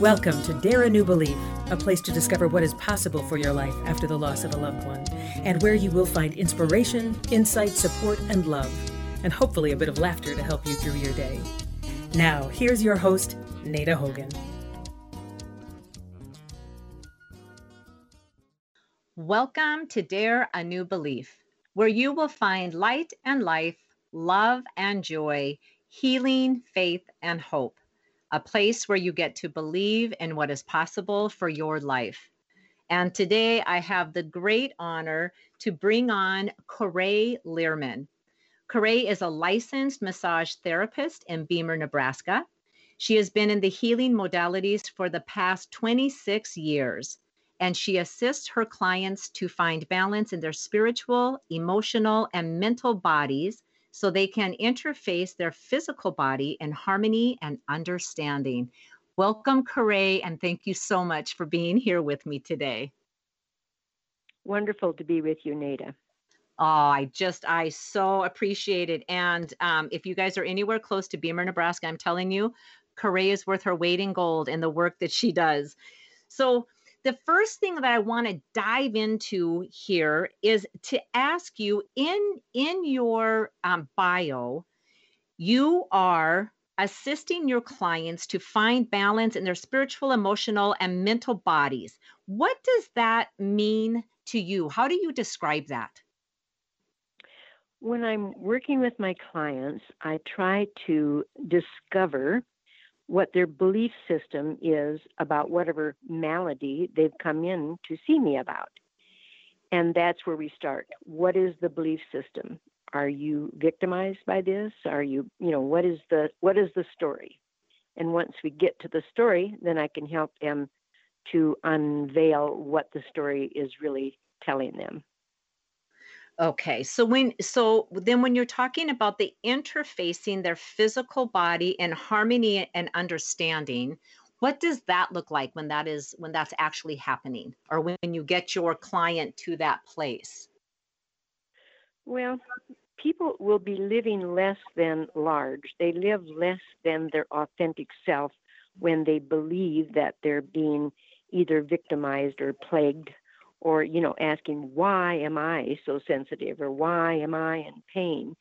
Welcome to Dare a New Belief, a place to discover what is possible for your life after the loss of a loved one, and where you will find inspiration, insight, support, and love, and hopefully a bit of laughter to help you through your day. Now, here's your host, Nada Hogan. Welcome to Dare a New Belief, where you will find light and life, love and joy, healing, faith, and hope a place where you get to believe in what is possible for your life. And today I have the great honor to bring on Corey Learman. Corey is a licensed massage therapist in Beemer, Nebraska. She has been in the healing modalities for the past 26 years, and she assists her clients to find balance in their spiritual, emotional, and mental bodies so they can interface their physical body in harmony and understanding. Welcome, Corey, and thank you so much for being here with me today. Wonderful to be with you, Nada. Oh, I just, I so appreciate it. And um, if you guys are anywhere close to Beemer, Nebraska, I'm telling you, Corey is worth her weight in gold in the work that she does. So, the first thing that I want to dive into here is to ask you in in your um, bio, you are assisting your clients to find balance in their spiritual, emotional, and mental bodies. What does that mean to you? How do you describe that? When I'm working with my clients, I try to discover what their belief system is about whatever malady they've come in to see me about. And that's where we start. What is the belief system? Are you victimized by this? Are you, you know, what is the what is the story? And once we get to the story, then I can help them to unveil what the story is really telling them. Okay. So when so then when you're talking about the interfacing their physical body in harmony and understanding, what does that look like when that is when that's actually happening or when you get your client to that place? Well, people will be living less than large. They live less than their authentic self when they believe that they're being either victimized or plagued or you know asking why am i so sensitive? or why am i in pain?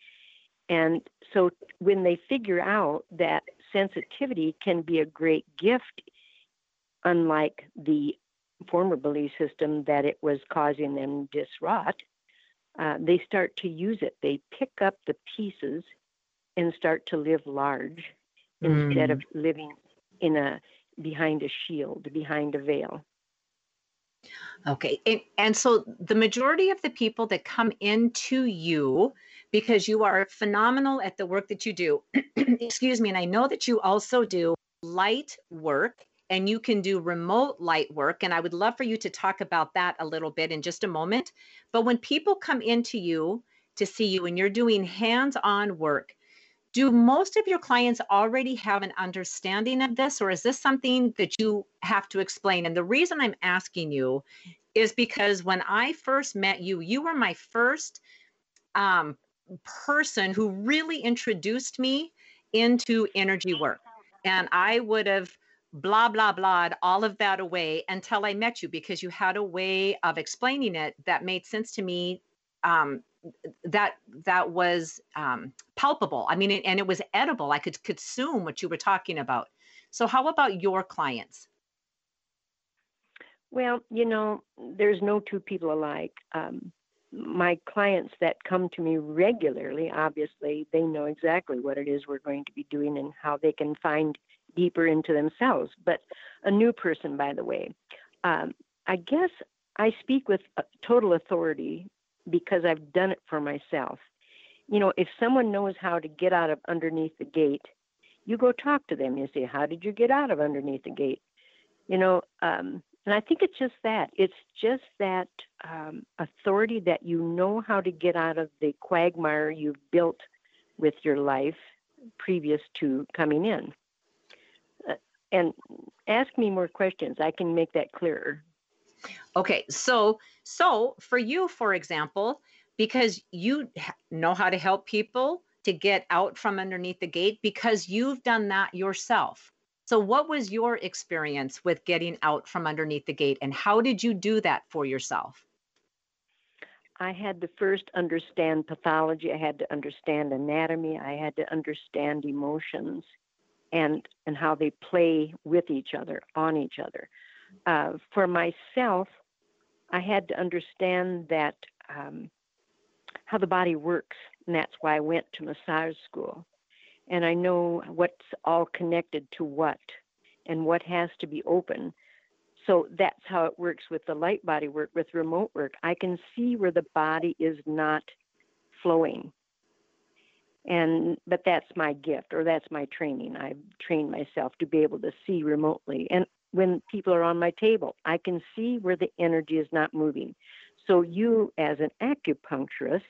And so when they figure out that sensitivity can be a great gift unlike the former belief system that it was causing them disrot uh, they start to use it. They pick up the pieces and start to live large mm. instead of living in a behind a shield behind a veil Okay. And, and so the majority of the people that come into you, because you are phenomenal at the work that you do, excuse me, and I know that you also do light work and you can do remote light work. And I would love for you to talk about that a little bit in just a moment. But when people come into you to see you and you're doing hands on work, do most of your clients already have an understanding of this or is this something that you have to explain? And the reason i'm asking you is because when i first met you you were my first um, person who really introduced me into energy work. And i would have blah blah blah all of that away until i met you because you had a way of explaining it that made sense to me um, that that was um, palpable. I mean, and it was edible. I could consume what you were talking about. So, how about your clients? Well, you know, there's no two people alike. Um, my clients that come to me regularly, obviously, they know exactly what it is we're going to be doing and how they can find deeper into themselves. But a new person, by the way, um, I guess I speak with total authority because I've done it for myself. You know, if someone knows how to get out of underneath the gate, you go talk to them. You say, How did you get out of underneath the gate? You know, um, and I think it's just that. It's just that um, authority that you know how to get out of the quagmire you've built with your life previous to coming in. Uh, and ask me more questions. I can make that clearer. Okay, so so for you, for example, because you know how to help people to get out from underneath the gate because you've done that yourself. So, what was your experience with getting out from underneath the gate, and how did you do that for yourself? I had to first understand pathology. I had to understand anatomy. I had to understand emotions, and and how they play with each other, on each other. Uh, for myself, I had to understand that um, how the body works, and that's why I went to massage school and I know what's all connected to what and what has to be open. So that's how it works with the light body work, with remote work. I can see where the body is not flowing. And but that's my gift or that's my training. I've trained myself to be able to see remotely. And when people are on my table, I can see where the energy is not moving. So you as an acupuncturist,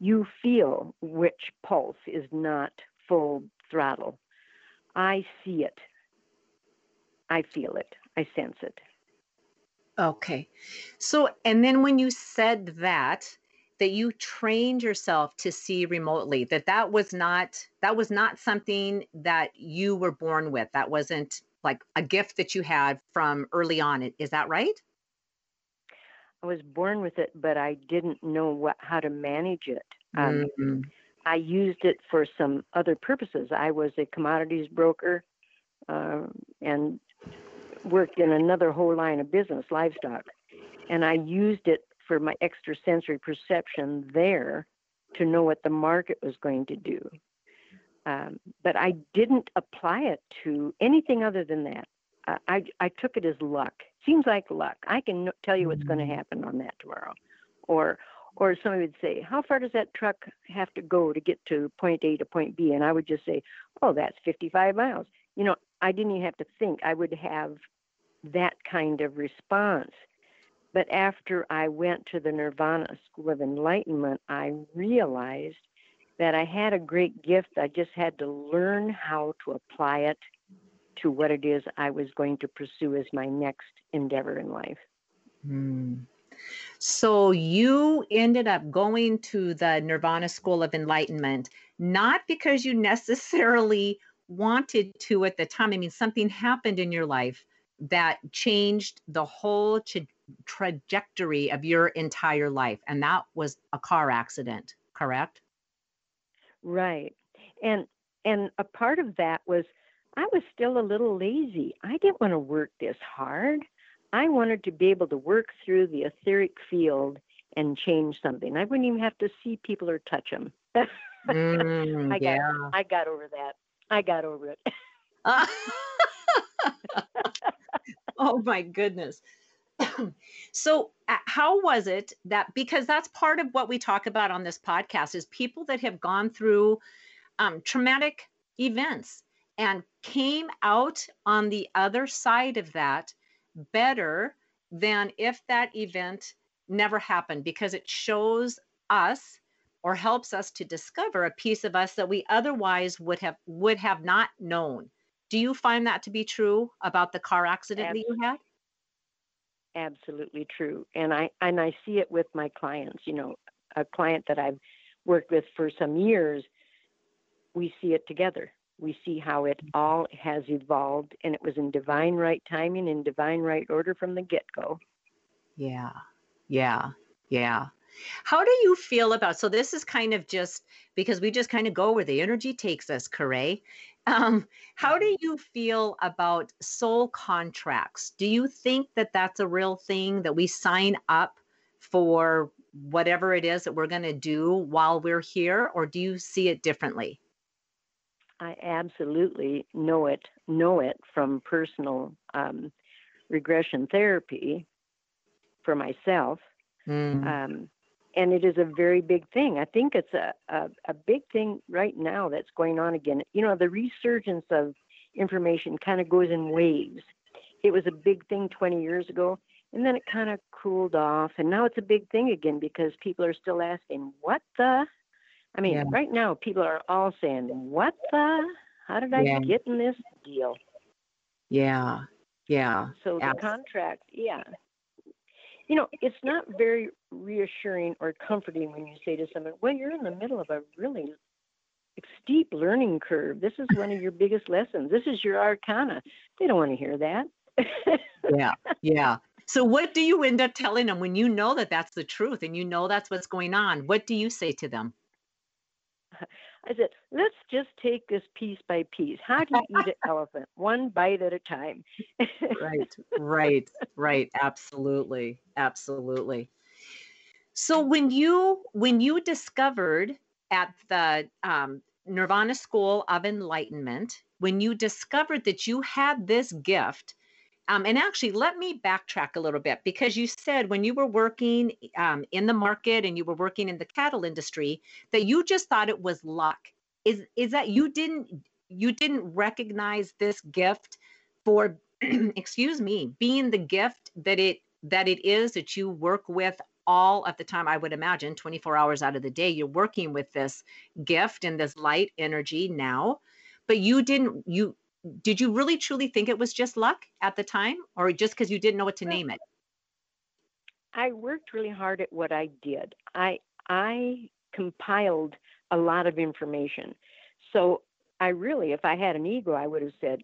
you feel which pulse is not full throttle. I see it. I feel it. I sense it. Okay. So, and then when you said that, that you trained yourself to see remotely, that that was not that was not something that you were born with. That wasn't like a gift that you had from early on. Is that right? I was born with it, but I didn't know what how to manage it. Um, mm-hmm. I used it for some other purposes. I was a commodities broker uh, and worked in another whole line of business, livestock. And I used it for my extrasensory perception there to know what the market was going to do. Um, but I didn't apply it to anything other than that. Uh, I, I took it as luck. Seems like luck. I can tell you what's going to mm. happen on that tomorrow. Or, or somebody would say, How far does that truck have to go to get to point A to point B? And I would just say, Oh, that's 55 miles. You know, I didn't even have to think. I would have that kind of response. But after I went to the Nirvana School of Enlightenment, I realized that I had a great gift. I just had to learn how to apply it to what it is I was going to pursue as my next endeavor in life. Mm. So you ended up going to the Nirvana School of Enlightenment, not because you necessarily wanted to at the time. I mean, something happened in your life that changed the whole tra- trajectory of your entire life. And that was a car accident, correct? Right. And and a part of that was I was still a little lazy. I didn't want to work this hard. I wanted to be able to work through the etheric field and change something. I wouldn't even have to see people or touch them. mm, I got yeah. I got over that. I got over it. oh my goodness. so uh, how was it that because that's part of what we talk about on this podcast is people that have gone through um, traumatic events and came out on the other side of that better than if that event never happened because it shows us or helps us to discover a piece of us that we otherwise would have would have not known. Do you find that to be true about the car accident Absolutely. that you had? Absolutely true. And I and I see it with my clients, you know, a client that I've worked with for some years, we see it together. We see how it mm-hmm. all has evolved and it was in divine right timing and divine right order from the get-go. Yeah. Yeah. Yeah. How do you feel about so this is kind of just because we just kind of go where the energy takes us Corey. Um, how do mm-hmm. you feel about soul contracts? Do you think that that's a real thing that we sign up for whatever it is that we're going to do while we're here, or do you see it differently? I absolutely know it know it from personal um, regression therapy for myself, mm. um, and it is a very big thing. I think it's a, a a big thing right now that's going on again. You know, the resurgence of information kind of goes in waves. It was a big thing 20 years ago, and then it kind of cooled off, and now it's a big thing again because people are still asking, "What the?" I mean, yeah. right now people are all saying, "What the? How did I yeah. get in this deal?" Yeah, yeah. So the contract, yeah. You know, it's not very reassuring or comforting when you say to someone, "Well, you're in the middle of a really steep learning curve. This is one of your biggest lessons. This is your arcana. They don't want to hear that. yeah, yeah. So, what do you end up telling them when you know that that's the truth and you know that's what's going on? What do you say to them? I said, let's just take this piece by piece. How do you eat an elephant? One bite at a time. right, right, right. Absolutely, absolutely. So when you when you discovered at the um, Nirvana School of Enlightenment, when you discovered that you had this gift um, and actually, let me backtrack a little bit because you said when you were working um, in the market and you were working in the cattle industry that you just thought it was luck. Is is that you didn't you didn't recognize this gift for excuse me being the gift that it that it is that you work with all of the time i would imagine 24 hours out of the day you're working with this gift and this light energy now but you didn't you did you really truly think it was just luck at the time or just because you didn't know what to name it? I worked really hard at what i did. I i compiled a lot of information. So i really if i had an ego i would have said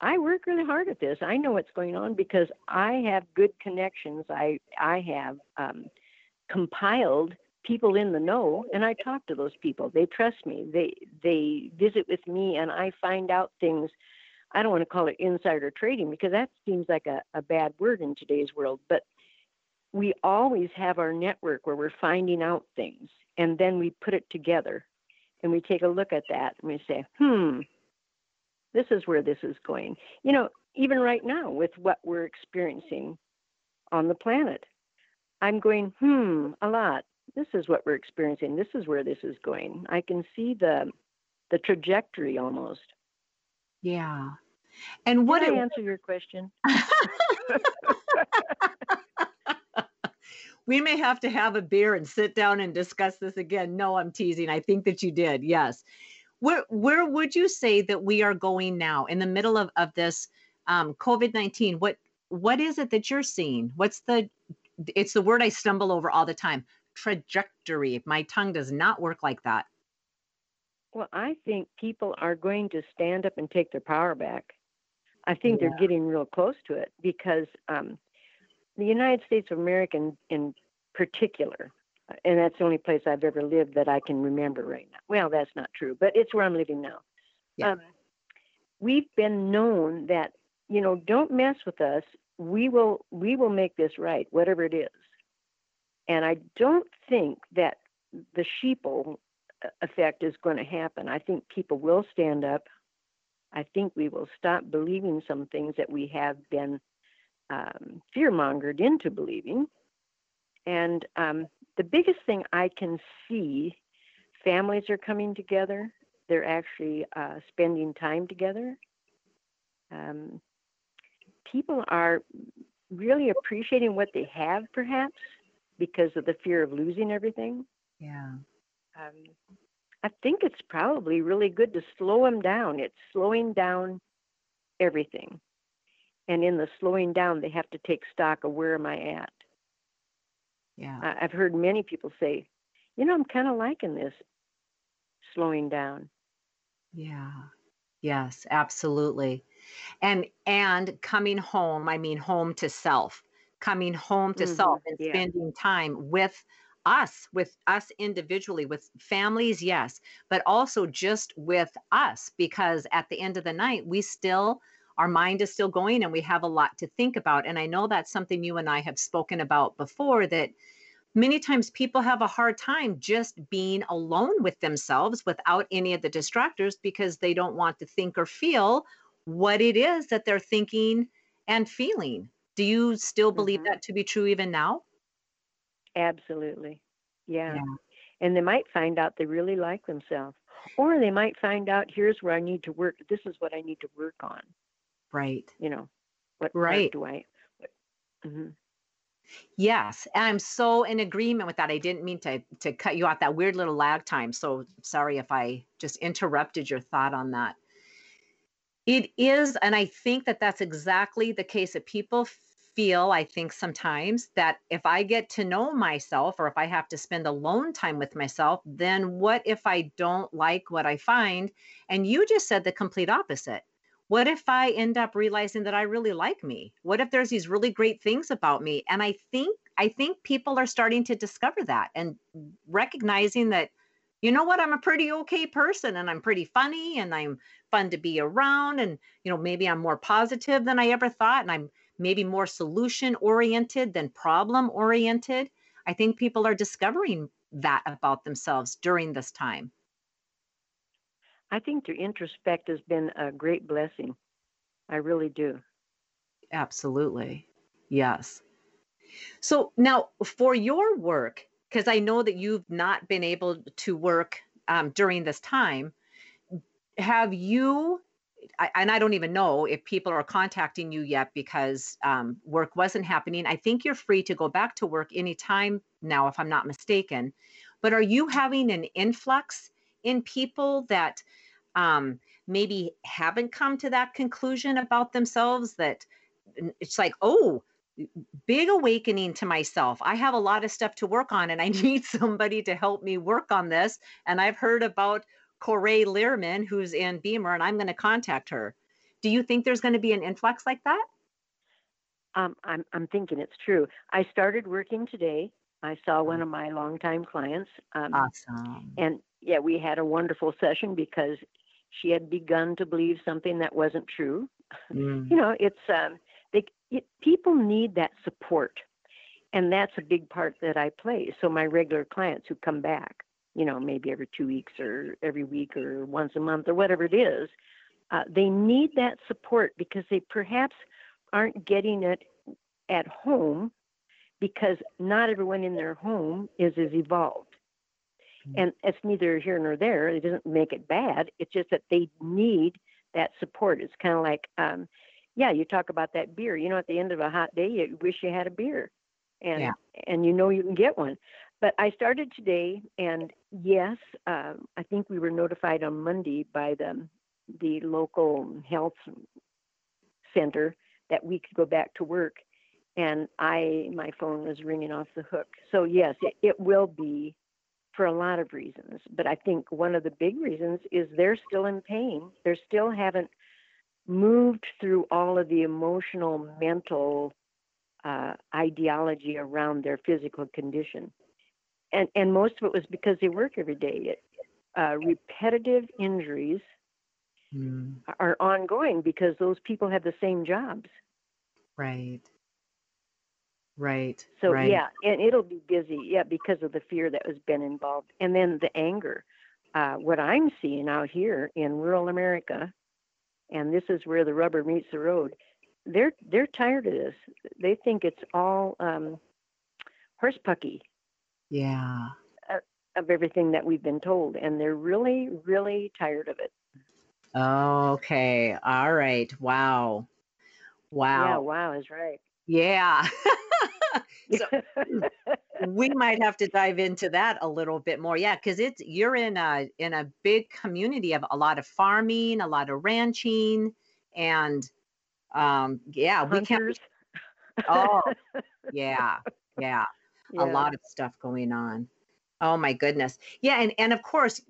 i work really hard at this. I know what's going on because i have good connections. I i have um, compiled people in the know and i talk to those people. They trust me. They they visit with me and i find out things. I don't want to call it insider trading because that seems like a, a bad word in today's world but we always have our network where we're finding out things and then we put it together and we take a look at that and we say hmm this is where this is going. You know even right now with what we're experiencing on the planet i'm going hmm a lot this is what we're experiencing. This is where this is going. I can see the the trajectory almost. Yeah. And what Did I it, answer your question? we may have to have a beer and sit down and discuss this again. No, I'm teasing. I think that you did. Yes. Where where would you say that we are going now in the middle of, of this um, COVID 19? What what is it that you're seeing? What's the it's the word I stumble over all the time trajectory. My tongue does not work like that. Well, I think people are going to stand up and take their power back. I think yeah. they're getting real close to it because um, the United States of America, in, in particular, and that's the only place I've ever lived that I can remember right now. Well, that's not true, but it's where I'm living now. Yeah. Um, we've been known that you know don't mess with us. We will we will make this right, whatever it is. And I don't think that the sheeple uh, effect is going to happen. I think people will stand up. I think we will stop believing some things that we have been um, fear mongered into believing. And um, the biggest thing I can see families are coming together, they're actually uh, spending time together. Um, people are really appreciating what they have, perhaps because of the fear of losing everything. Yeah. Um, I think it's probably really good to slow them down. It's slowing down everything. And in the slowing down, they have to take stock of where am I at? Yeah. I've heard many people say, you know, I'm kind of liking this slowing down. Yeah. Yes, absolutely. And and coming home, I mean home to self coming home to mm-hmm. self and yeah. spending time with us with us individually with families yes but also just with us because at the end of the night we still our mind is still going and we have a lot to think about and i know that's something you and i have spoken about before that many times people have a hard time just being alone with themselves without any of the distractors because they don't want to think or feel what it is that they're thinking and feeling do you still believe mm-hmm. that to be true even now? Absolutely. Yeah. yeah. And they might find out they really like themselves. Or they might find out here's where I need to work. This is what I need to work on. Right. You know, what right. do I? mm-hmm. Yes, and I'm so in agreement with that. I didn't mean to to cut you off that weird little lag time. So sorry if I just interrupted your thought on that. It is, and I think that that's exactly the case that people feel, I think sometimes that if I get to know myself or if I have to spend alone time with myself, then what if I don't like what I find? And you just said the complete opposite. What if I end up realizing that I really like me? What if there's these really great things about me? And I think I think people are starting to discover that and recognizing that you know what i'm a pretty okay person and i'm pretty funny and i'm fun to be around and you know maybe i'm more positive than i ever thought and i'm maybe more solution oriented than problem oriented. I think people are discovering that about themselves during this time. I think to introspect has been a great blessing. I really do. Absolutely. Yes. So now for your work, because I know that you've not been able to work um, during this time, have you I, and I don't even know if people are contacting you yet because um, work wasn't happening. I think you're free to go back to work anytime now, if I'm not mistaken. But are you having an influx in people that um, maybe haven't come to that conclusion about themselves? That it's like, oh, big awakening to myself. I have a lot of stuff to work on and I need somebody to help me work on this. And I've heard about Corey Learman, who's in Beemer, and I'm going to contact her. Do you think there's going to be an influx like that? Um, I'm, I'm thinking it's true. I started working today. I saw one of my longtime clients. Um, awesome. And yeah, we had a wonderful session because she had begun to believe something that wasn't true. Mm. You know, it's um, they it, people need that support, and that's a big part that I play. So my regular clients who come back, you know, maybe every two weeks or every week or once a month or whatever it is, uh, they need that support because they perhaps aren't getting it at home because not everyone in their home is as evolved. Mm-hmm. And it's neither here nor there. It doesn't make it bad. It's just that they need that support. It's kind of like, um, yeah, you talk about that beer. You know, at the end of a hot day, you wish you had a beer, and yeah. and you know you can get one. But I started today, and yes, uh, I think we were notified on Monday by the the local health center that we could go back to work, and I my phone was ringing off the hook. So yes, it, it will be for a lot of reasons, but I think one of the big reasons is they're still in pain. They still haven't moved through all of the emotional, mental uh, ideology around their physical condition and and most of it was because they work every day. It, uh, repetitive injuries mm. are ongoing because those people have the same jobs. Right. Right. So right. yeah, and it'll be busy, yeah, because of the fear that has been involved, and then the anger. Uh, what I'm seeing out here in rural America, and this is where the rubber meets the road. They're they're tired of this. They think it's all um, horse pucky yeah. Of everything that we've been told. And they're really, really tired of it. Okay. All right. Wow. Wow. Yeah, wow is right. Yeah. so we might have to dive into that a little bit more. Yeah, because it's you're in a in a big community of a lot of farming, a lot of ranching, and um yeah, Hunters. we can't. Oh, yeah, yeah yeah. a lot of stuff going on. Oh my goodness. Yeah, and and of course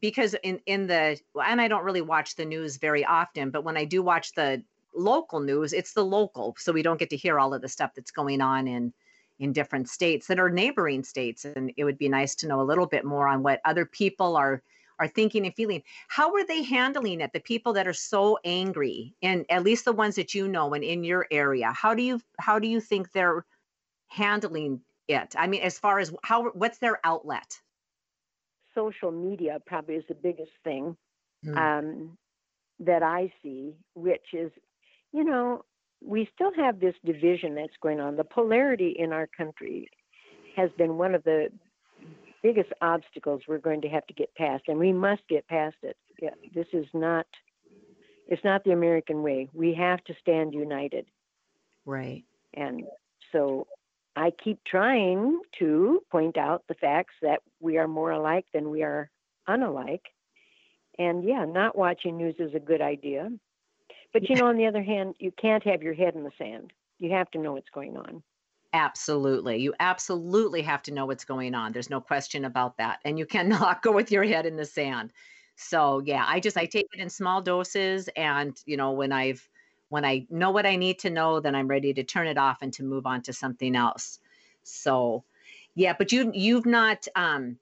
because in in the and I don't really watch the news very often, but when I do watch the local news, it's the local, so we don't get to hear all of the stuff that's going on in in different states that are neighboring states and it would be nice to know a little bit more on what other people are are thinking and feeling. How are they handling it? The people that are so angry and at least the ones that you know and in your area. How do you how do you think they're handling it? I mean, as far as how, what's their outlet? Social media probably is the biggest thing mm. um, that I see, which is, you know, we still have this division that's going on. The polarity in our country has been one of the biggest obstacles we're going to have to get past, and we must get past it. Yeah, this is not. It's not the American way. We have to stand united. Right. And so I keep trying to point out the facts that we are more alike than we are unalike. And yeah, not watching news is a good idea. But you know, on the other hand, you can't have your head in the sand. you have to know what's going on. Absolutely. You absolutely have to know what's going on. There's no question about that. And you cannot go with your head in the sand. So, yeah, I just I take it in small doses and, you know, when I've when I know what I need to know, then I'm ready to turn it off and to move on to something else. So, yeah, but you you've not um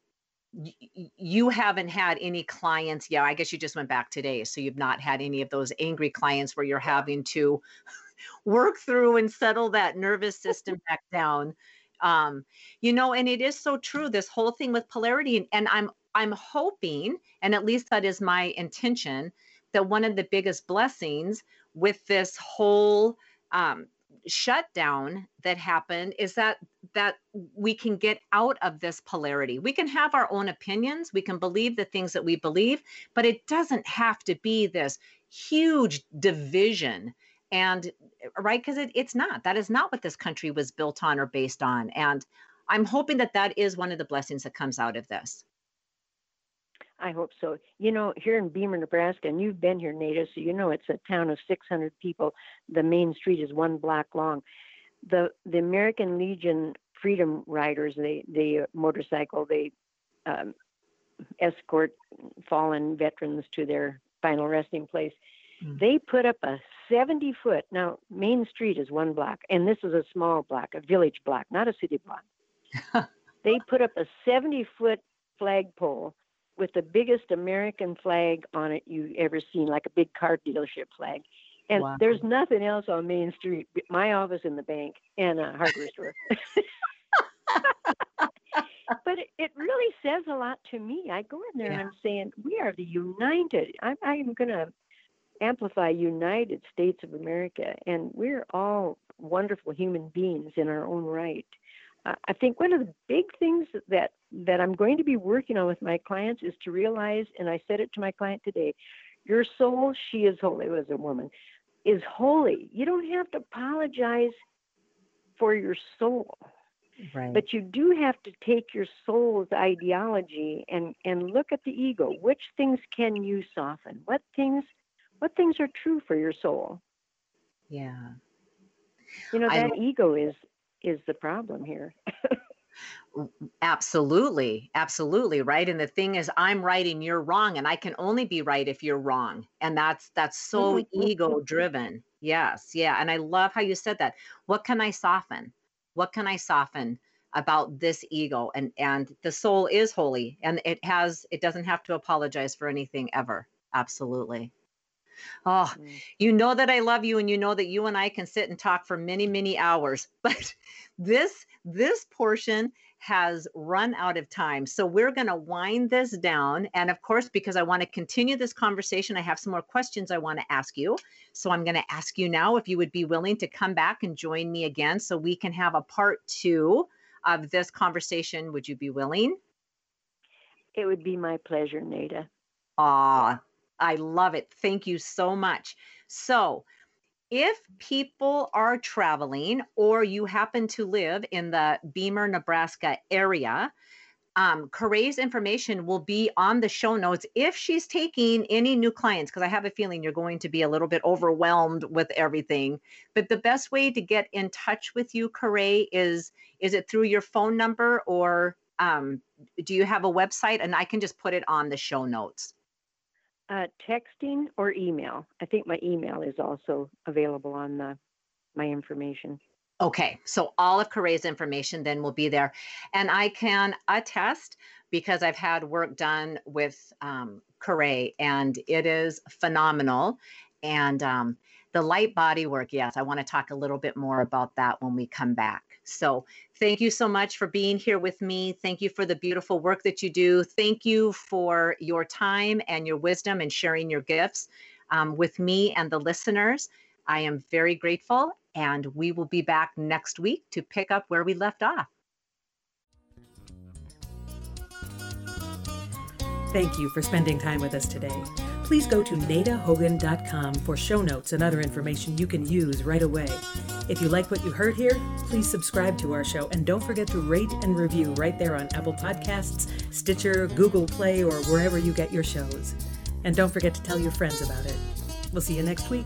you haven't had any clients yeah i guess you just went back today so you've not had any of those angry clients where you're having to work through and settle that nervous system back down um you know and it is so true this whole thing with polarity and i'm i'm hoping and at least that is my intention that one of the biggest blessings with this whole um shutdown that happened is that that we can get out of this polarity. We can have our own opinions, we can believe the things that we believe, but it doesn't have to be this huge division. And right because it, it's not. That is not what this country was built on or based on. And i'm hoping that that is one of the blessings that comes out of this I hope so. You know, here in Beemer, Nebraska, and you've been here, Nada, so you know it's a town of 600 people. The main street is one block long. The the American Legion Freedom Riders, they they motorcycle, they um, escort fallen veterans to their final resting place. Mm. They put up a 70 foot. Now, Main Street is one block, and this is a small block, a village block, not a city block. they put up a 70 foot flagpole with the biggest American flag on it you ever seen, like a big car dealership flag. And wow. there's nothing else on Main Street. My office in the bank and a hardware store. but it, it, really says a lot to me. I go in there yeah. and I'm saying, we are the united. I'm, I'm going to amplify United States of America, and we're all wonderful human beings in our own right. I think one of the big things that that I'm going to be working on with my clients is to realize, and I said it to my client today, your soul, she is holy, as a woman, is holy. You don't have to apologize for your soul. Right. But you do have to take your soul's ideology and, and look at the ego. Which things can you soften? What things what things are true for your soul? Yeah. You know, that I, ego is is the problem here. absolutely absolutely right? And the thing is i'm right and you're wrong and i can only be right if you're wrong and that's that's so mm-hmm. ego driven yes yeah and i love how you said that. What can i soften? What can i soften about this ego? And and the soul is holy and it has it doesn't have to apologize for anything ever. Absolutely Oh, mm. you know that I love you and you know that you and I can sit and talk for many, many hours. But this this portion has run out of time. So we're going to wind this down and of course because I want to continue this conversation, I have some more questions I want to ask you. So I'm going to ask you now if you would be willing to come back and join me again so we can have a part 2 of this conversation. Would you be willing? It would be my pleasure, Nada. Ah, I love it. Thank you so much. So, if people are traveling or you happen to live in the Beemer, Nebraska area, um, Corey's information will be on the show notes if she's taking any new clients, because I have a feeling you're going to be a little bit overwhelmed with everything. But the best way to get in touch with you, Corey, is is it through your phone number or um, do you have a website? And I can just put it on the show notes. Uh, texting or email. I think my email is also available on the, my information. Okay, so all of Corey's information then will be there. And I can attest because I've had work done with um, Corey and it is phenomenal. And um, the light body work, yes, I want to talk a little bit more about that when we come back. So, thank you so much for being here with me. Thank you for the beautiful work that you do. Thank you for your time and your wisdom and sharing your gifts um, with me and the listeners. I am very grateful, and we will be back next week to pick up where we left off. Thank you for spending time with us today. Please go to nadahogan.com for show notes and other information you can use right away. If you like what you heard here, please subscribe to our show and don't forget to rate and review right there on Apple Podcasts, Stitcher, Google Play, or wherever you get your shows. And don't forget to tell your friends about it. We'll see you next week.